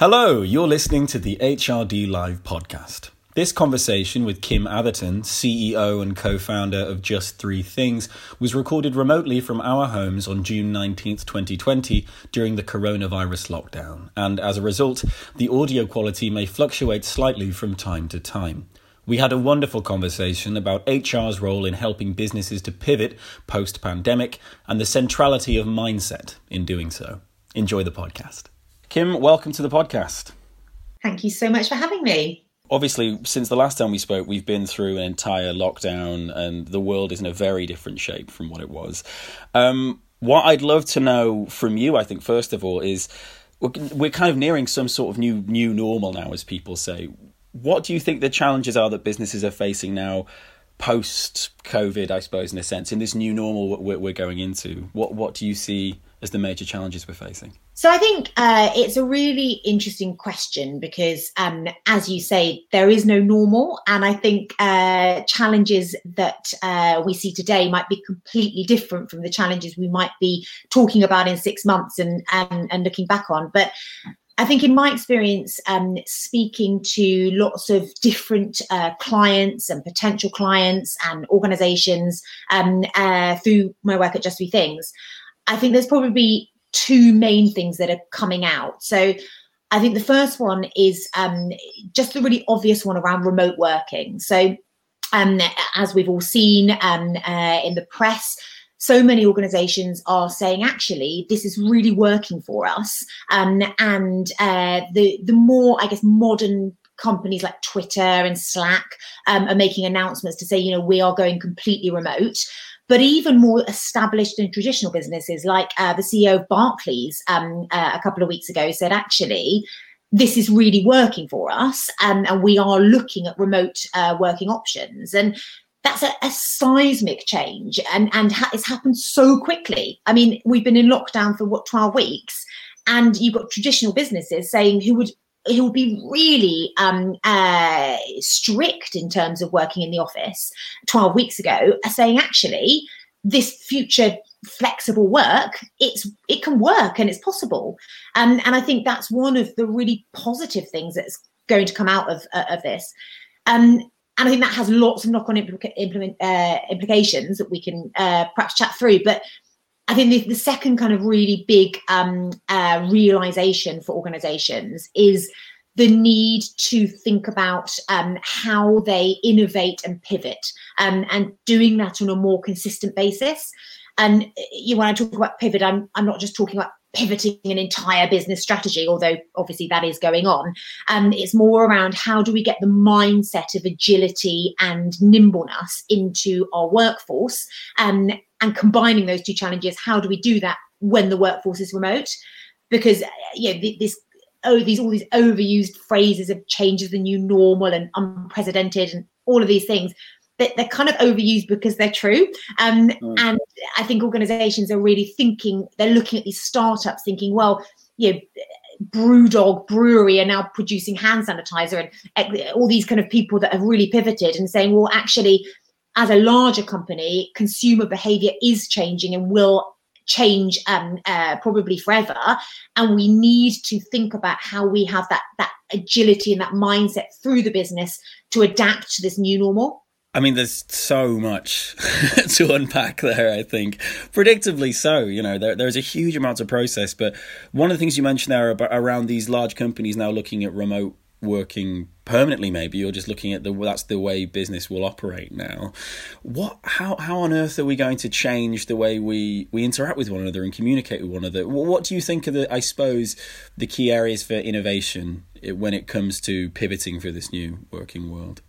Hello, you're listening to the HRD Live podcast. This conversation with Kim Atherton, CEO and co founder of Just Three Things, was recorded remotely from our homes on June 19th, 2020, during the coronavirus lockdown, and as a result, the audio quality may fluctuate slightly from time to time. We had a wonderful conversation about HR's role in helping businesses to pivot post pandemic and the centrality of mindset in doing so. Enjoy the podcast. Kim, welcome to the podcast. Thank you so much for having me. Obviously, since the last time we spoke, we've been through an entire lockdown and the world is in a very different shape from what it was. Um, what I'd love to know from you, I think, first of all, is we're kind of nearing some sort of new new normal now, as people say. What do you think the challenges are that businesses are facing now, post COVID? I suppose, in a sense, in this new normal we're going into. What what do you see as the major challenges we're facing? So I think uh, it's a really interesting question because, um, as you say, there is no normal, and I think uh, challenges that uh, we see today might be completely different from the challenges we might be talking about in six months and and, and looking back on. But I think, in my experience, um, speaking to lots of different uh, clients and potential clients and organizations um, uh, through my work at Just Three Things, I think there's probably two main things that are coming out. So I think the first one is um, just the really obvious one around remote working. So um, as we've all seen um, uh, in the press, so many organizations are saying actually this is really working for us um, and uh, the the more i guess modern companies like twitter and slack um, are making announcements to say you know we are going completely remote but even more established and traditional businesses, like uh, the CEO of Barclays um, uh, a couple of weeks ago said, actually, this is really working for us, um, and we are looking at remote uh, working options. And that's a, a, seismic change, and and ha- it's happened so quickly. I mean, we've been in lockdown for what twelve weeks, and you've got traditional businesses saying who would he will be really um, uh, strict in terms of working in the office 12 weeks ago, saying actually this future flexible work it's it can work and it's possible. Um, and i think that's one of the really positive things that's going to come out of uh, of this. Um, and i think that has lots of knock-on implica- implement, uh, implications that we can uh, perhaps chat through but I think the, the second kind of really big um, uh, realization for organizations is the need to think about um, how they innovate and pivot um, and doing that on a more consistent basis. And you, when I talk about pivot, I'm, I'm not just talking about pivoting an entire business strategy, although obviously that is going on. Um, it's more around how do we get the mindset of agility and nimbleness into our workforce um, and combining those two challenges how do we do that when the workforce is remote because you know this oh these all these overused phrases of change is the new normal and unprecedented and all of these things that they're kind of overused because they're true um, mm. and i think organizations are really thinking they're looking at these startups thinking well you know brewdog brewery are now producing hand sanitizer and all these kind of people that have really pivoted and saying well actually as a larger company, consumer behavior is changing and will change um, uh, probably forever. And we need to think about how we have that that agility and that mindset through the business to adapt to this new normal. I mean, there's so much to unpack there, I think. Predictably so, you know, there, there's a huge amount of process. But one of the things you mentioned there about, around these large companies now looking at remote working permanently maybe you're just looking at the that's the way business will operate now what how how on earth are we going to change the way we we interact with one another and communicate with one another what do you think are the i suppose the key areas for innovation eh, when it comes to pivoting for this new working world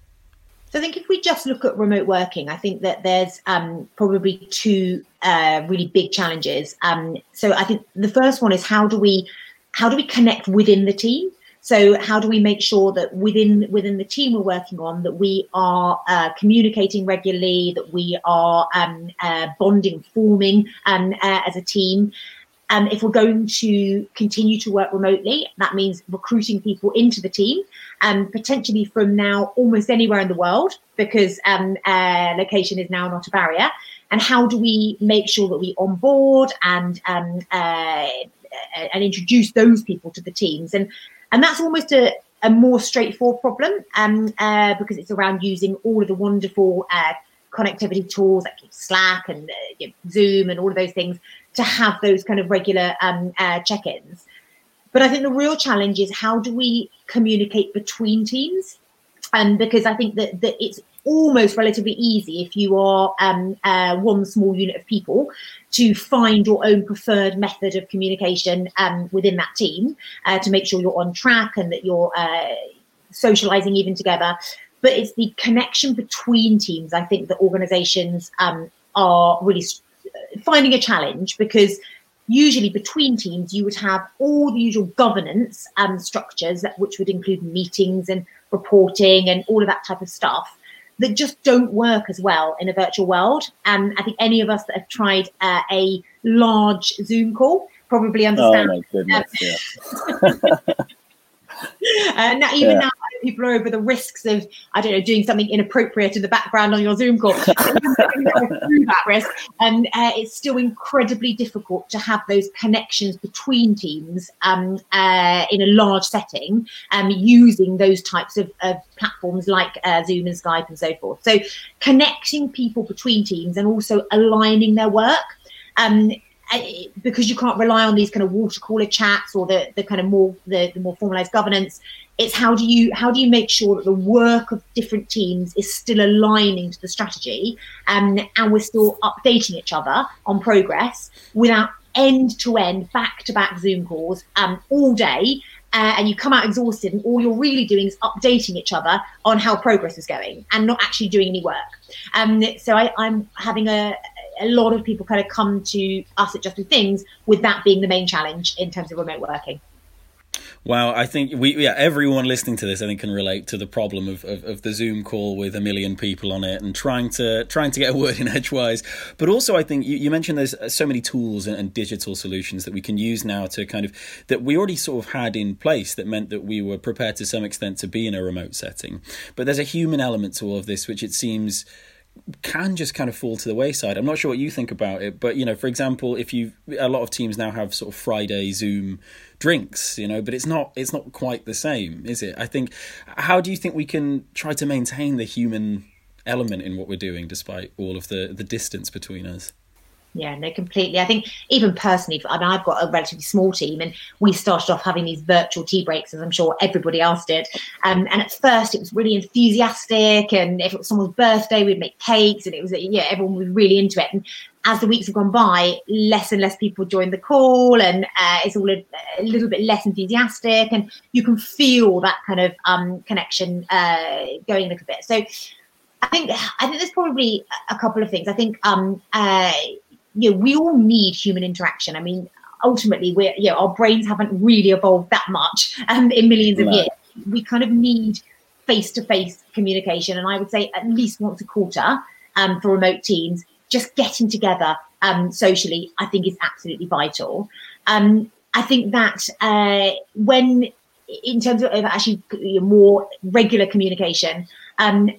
so I think if we just look at remote working, I think that there's um, probably two uh, really big challenges. Um, so I think the first one is how do we how do we connect within the team? So how do we make sure that within within the team we're working on that we are uh, communicating regularly, that we are um, uh, bonding, forming um, uh, as a team. Um, if we're going to continue to work remotely, that means recruiting people into the team, um, potentially from now almost anywhere in the world, because um, uh, location is now not a barrier. And how do we make sure that we onboard and um, uh, and introduce those people to the teams? And And that's almost a, a more straightforward problem um, uh, because it's around using all of the wonderful uh, connectivity tools like Slack and uh, Zoom and all of those things to have those kind of regular um, uh, check-ins. But I think the real challenge is how do we communicate between teams? Um, because I think that, that it's almost relatively easy if you are um, uh, one small unit of people to find your own preferred method of communication um, within that team uh, to make sure you're on track and that you're uh, socializing even together. But it's the connection between teams, I think, that organizations um, are really finding a challenge because usually between teams you would have all the usual governance um, structures that which would include meetings and reporting and all of that type of stuff that just don't work as well in a virtual world. And I think any of us that have tried uh, a large Zoom call probably understand. Oh my goodness! Yeah. uh, now, even yeah. now, people are over the risks of, I don't know, doing something inappropriate in the background on your Zoom call. that risk, and uh, it's still incredibly difficult to have those connections between teams um, uh, in a large setting, um, using those types of, of platforms like uh, Zoom and Skype and so forth. So, connecting people between teams and also aligning their work. Um, because you can't rely on these kind of water cooler chats or the, the kind of more the, the more formalized governance it's how do you how do you make sure that the work of different teams is still aligning to the strategy um, and we're still updating each other on progress without end to end back to back zoom calls um, all day uh, and you come out exhausted and all you're really doing is updating each other on how progress is going and not actually doing any work. Um, so I, i'm having a a lot of people kind of come to us at Just Three Things with that being the main challenge in terms of remote working. Wow, I think we yeah everyone listening to this I think can relate to the problem of, of, of, the Zoom call with a million people on it and trying to trying to get a word in edgewise. But also I think you, you mentioned there's uh, so many tools and, and, digital solutions that we can use now to kind of that we already sort of had in place that meant that we were prepared to some extent to be in a remote setting. But there's a human element to all of this which it seems can just kind of fall to the wayside. I'm not sure what you think about it, but you know, for example, if you a lot of teams now have sort of Friday Zoom drinks, you know, but it's not it's not quite the same, is it? I think how do you think we can try to maintain the human element in what we're doing despite all of the the distance between us? Yeah, no, completely. I think even personally, I mean, I've got a relatively small team, and we started off having these virtual tea breaks, as I'm sure everybody else did. Um, and at first, it was really enthusiastic, and if it was someone's birthday, we'd make cakes, and it was yeah, everyone was really into it. And as the weeks have gone by, less and less people join the call, and uh, it's all a, a, little bit less enthusiastic, and you can feel that kind of um, connection uh, going a little bit. So. I think I think there's probably a couple of things. I think um, uh, you know, we all need human interaction. I mean, ultimately, we're, you know, our brains haven't really evolved that much um, in millions of no. years. We kind of need face to face communication. And I would say at least once a quarter um, for remote teams, just getting together um, socially, I think is absolutely vital. Um, I think that uh, when, in terms of actually more regular communication, um,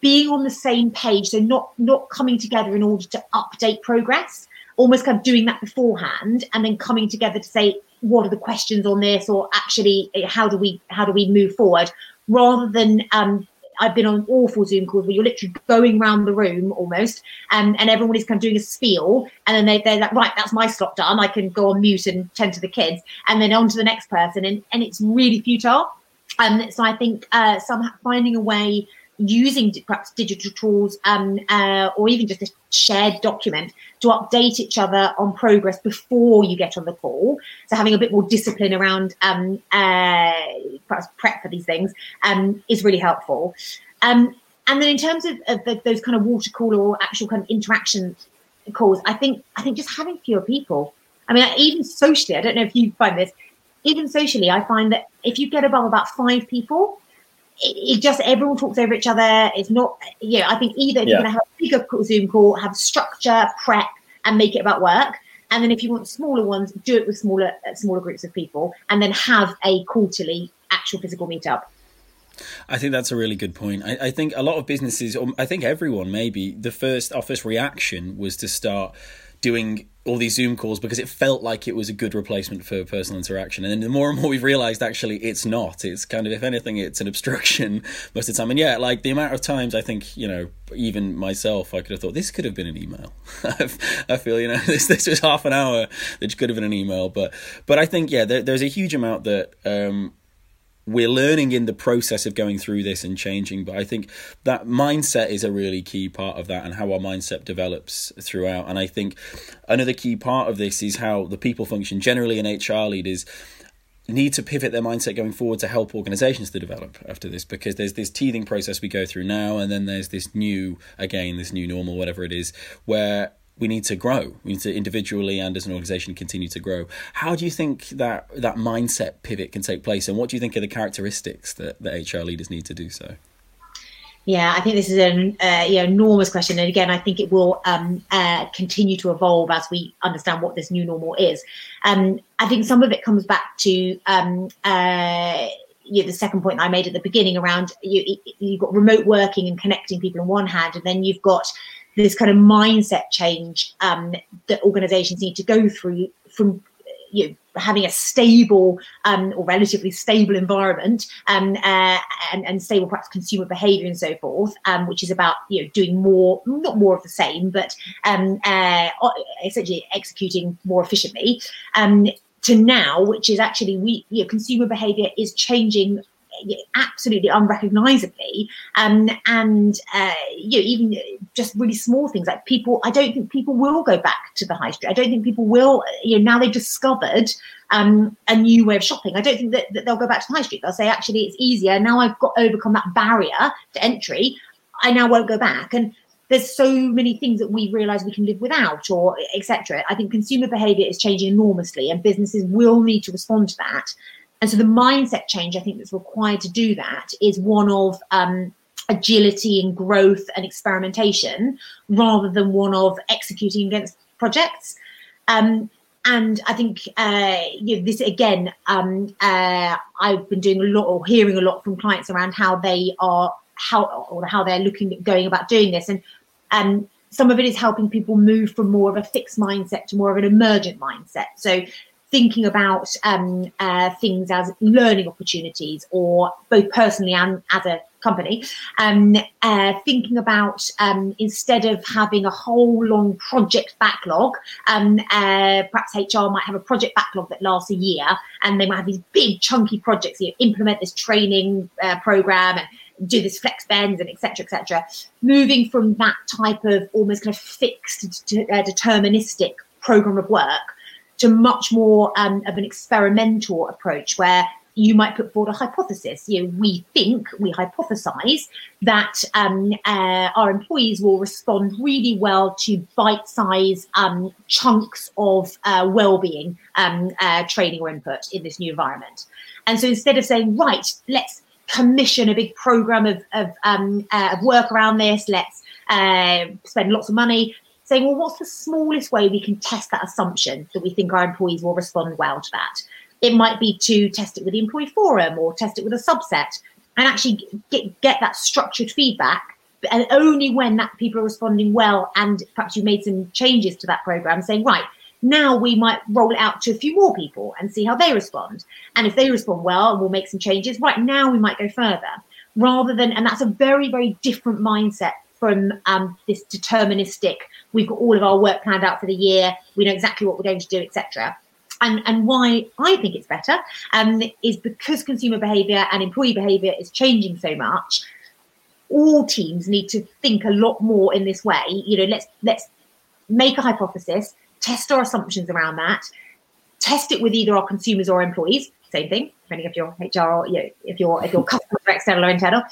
being on the same page so not not coming together in order to update progress almost kind of doing that beforehand and then coming together to say what are the questions on this or actually eh, how do we how do we move forward rather than um, I've been on awful Zoom calls where you're literally going around the room almost, and, and everyone is kind of doing a spiel, and then they, they're like, right, that's my slot done. I can go on mute and tend to the kids, and then on to the next person, and, and it's really futile. And um, so I think uh, some finding a way using perhaps digital tools um, uh, or even just a shared document to update each other on progress before you get on the call. So having a bit more discipline around um, uh, perhaps prep for these things um, is really helpful. Um, and then in terms of, of the, those kind of water cooler or actual kind of interaction calls, I think I think just having fewer people. I mean, even socially, I don't know if you find this. Even socially, I find that if you get above about five people, it, it, just everyone talks over each other. It's not, you know, I think either yeah. you're going to have a bigger Zoom call, have structure, prep, and make it about work. And then if you want smaller ones, do it with smaller uh, smaller groups of people, and then have a quarterly actual physical meetup. I think that's a really good point. I, I, think a lot of businesses, or I think everyone, maybe the first our first reaction was to start doing all these Zoom calls because it felt like it was a good replacement for personal interaction. And then the more and more we've realized actually it's not. It's kind of, if anything, it's an obstruction most of the time. And yeah, like the amount of times I think, you know, even myself, I could have thought this could have been an email. I feel, you know, this, this was half an hour that could have been an email. But, but I think, yeah, there, there's a huge amount that, um, we're learning in the process of going through this and changing but i think that mindset is a really key part of that and how our mindset develops throughout. And i think another key part of this is how the people function generally in hr leaders need to pivot their mindset going forward to help organizations to develop after this because there's this teething process we go through now and then there's this new again this new normal whatever it is where we need to grow. We need to individually and as an organization continue to grow. How do you think that that mindset pivot can take place, and what do you think are the characteristics that, that HR leaders need to do so? Yeah, I think this is an uh, enormous question, and again, I think it will um, uh, continue to evolve as we understand what this new normal is. Um, I think some of it comes back to um, uh, you know, the second point I made at the beginning around you, you've got remote working and connecting people on one hand, and then you've got this kind of mindset change um, that organizations need to go through from you know, having a stable um, or relatively stable environment um, uh, and, and, stable perhaps consumer behavior and so forth, um, which is about you know doing more, not more of the same, but um, uh, essentially executing more efficiently. Um, to now, which is actually we you know, consumer behavior is changing absolutely unrecognizably. Um, and uh, you know even just really small things like people i don't think people will go back to the high street. I don't think people will you know now they've discovered um, a new way of shopping. I don't think that, that they'll go back to the high street. They'll say actually it's easier. Now i've got overcome that barrier to entry. I now won't go back. And there's so many things that we realize we can live without or etc i think consumer behavior is changing enormously and businesses will need to respond to that and so the mindset change I think that's required to do that is one of um, agility and growth and experimentation rather than one of executing against projects. Um, and I think uh, you know, this again, um, uh, I've been doing a lot or hearing a lot from clients around how they are how or how they're looking at going about doing this, and um, some of it is helping people move from more of a fixed mindset to more of an emergent mindset. So thinking about um, uh, things as learning opportunities or both personally and as a company. Um, uh, thinking about um, instead of having a whole long project backlog um, uh, perhaps hr might have a project backlog that lasts a year and they might have these big chunky projects you know, implement this training uh, program and do this flex bends and etc etc moving from that type of almost kind of fixed uh, deterministic program of work to much more um, of an experimental approach where you might put forward a hypothesis. You know, we think, we hypothesize that um, uh, our employees will respond really well to bite-sized um, chunks of uh, well-being um, uh, training or input in this new environment. And so instead of saying, right, let's commission a big program of, of, um, uh, of work around this, let's uh, spend lots of money, saying, well, what's the smallest way we can test that assumption that we think our employees will respond well to that? It might be to test it with the employee forum or test it with a subset and actually get, get that structured feedback. And only when that people are responding well and perhaps you've made some changes to that program saying, right, now we might roll it out to a few more people and see how they respond. And if they respond well, and we'll make some changes, right now we might go further rather than, and that's a very, very different mindset from um, this deterministic we've got all of our work planned out for the year we know exactly what we're going to do etc and and why i think it's better um, is because consumer behavior and employee behavior is changing so much all teams need to think a lot more in this way. You know let's let's make a hypothesis test our assumptions around that test it with either our consumers or employees same thing depending if you're hr or you know, if you're if you're customer external or internal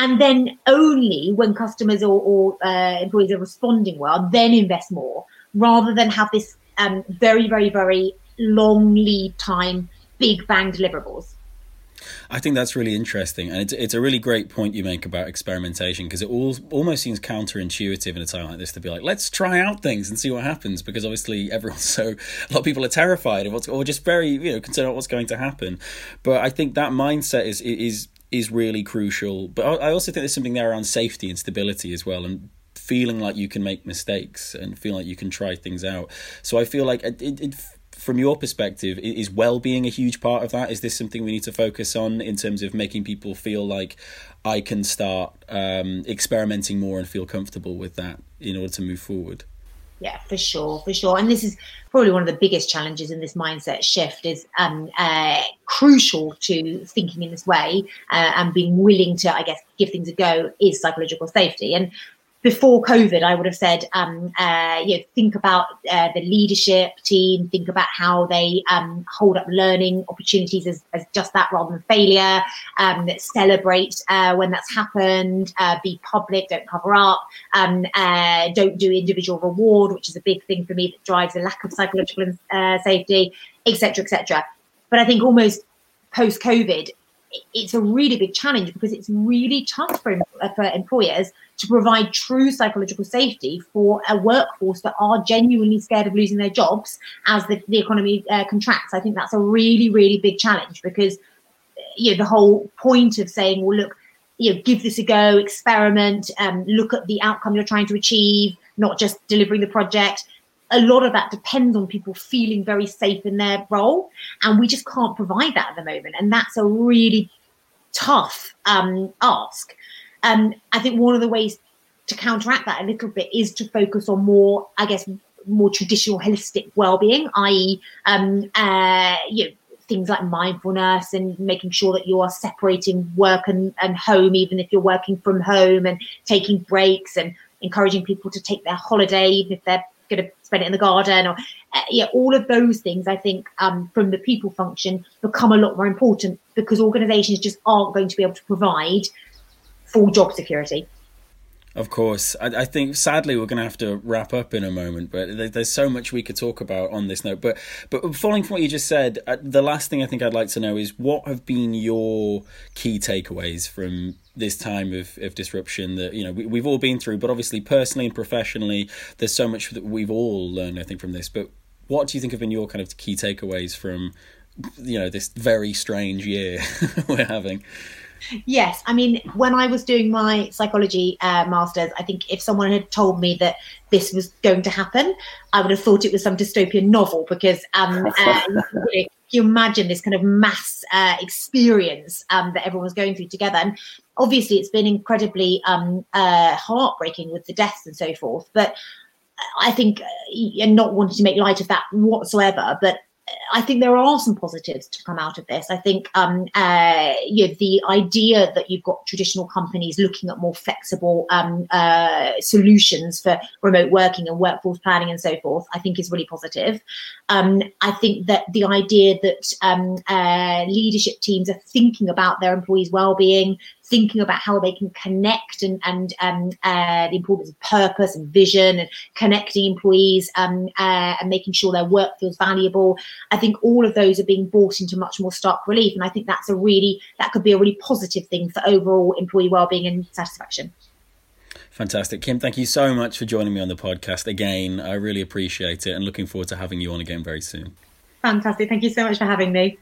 and then only when customers or, or uh, employees are responding well, then invest more, rather than have this um, very, very, very long lead time, big bang deliverables. I think that's really interesting, and it's it's a really great point you make about experimentation because it all almost seems counterintuitive in a time like this to be like, let's try out things and see what happens because obviously everyone's so a lot of people are terrified of what's or just very you know concerned about what's going to happen. But I think that mindset is is is really crucial. But I also think there's something there around safety and stability as well. And feeling like you can make mistakes and feeling like you can try things out. So I feel like it, it, from your perspective, is well-being a huge part of that? Is this something we need to focus on in terms of making people feel like I can start um, experimenting more and feel comfortable with that in order to move forward? Yeah, for sure, for sure. And this is probably one of the biggest challenges in this mindset shift is um, uh, crucial to thinking in this way uh, and being willing to, I guess, give things a go is psychological safety. And before COVID, I would have said, um, uh, you know, think about uh, the leadership team, think about how they um, hold up learning opportunities as, as, just that rather than failure. Um, celebrate uh, when that's happened. Uh, be public, don't cover up. Um, uh, don't do individual reward, which is a big thing for me that drives a lack of psychological uh, safety, etc., etc. But I think almost post COVID, it's a really big challenge because it's really tough for, for employers to provide true psychological safety for a workforce that are genuinely scared of losing their jobs as the, the economy uh, contracts. I think that's a really, really big challenge because you know the whole point of saying, well, look, you know, give this a go, experiment, um, look at the outcome you're trying to achieve, not just delivering the project. A lot of that depends on people feeling very safe in their role, and we just can't provide that at the moment. And that's a really tough um, ask. Um, I think one of the ways to counteract that a little bit is to focus on more, I guess, more traditional holistic well-being, i.e., um, uh, you know, things like mindfulness and making sure that you are separating work and, and home, even if you're working from home, and taking breaks and encouraging people to take their holiday, even if they're going to spend it in the garden or uh, yeah all of those things i think um, from the people function become a lot more important because organizations just aren't going to be able to provide full job security. Of course. I, I, think sadly we're going to have to wrap up in a moment, but there's so much we could talk about on this note. But but following from what you just said, uh, the last thing I think I'd like to know is what have been your key takeaways from this time of, of disruption that you know we, we've all been through, but obviously personally and professionally, there's so much that we've all learned I think from this. But what do you think have been your kind of key takeaways from you know this very strange year we're having? Yes, I mean, when I was doing my psychology uh, masters, I think if someone had told me that this was going to happen, I would have thought it was some dystopian novel because um, uh, you imagine this kind of mass uh, experience um, that everyone was going through together. And obviously, it's been incredibly um, uh, heartbreaking with the deaths and so forth. But I think, uh, and not wanting to make light of that whatsoever, but I think there are some positives to come out of this. I think um, uh, you know, the idea that you've got traditional companies looking at more flexible um, uh, solutions for remote working and workforce planning and so forth, I think is really positive. Um, I think that the idea that um, uh, leadership teams are thinking about their employees' well-being, thinking about how they can connect and, and um, uh, the importance of purpose and vision and connecting employees um, uh, and making sure their work feels valuable. I think all of those are being brought into much more stark relief. And I think that's a really, that could be a really positive thing for overall employee well-being and satisfaction. Fantastic. Kim, thank you so much for joining me on the podcast again. I really appreciate it and looking forward to having you on again very soon. Fantastic. Thank you so much for having me.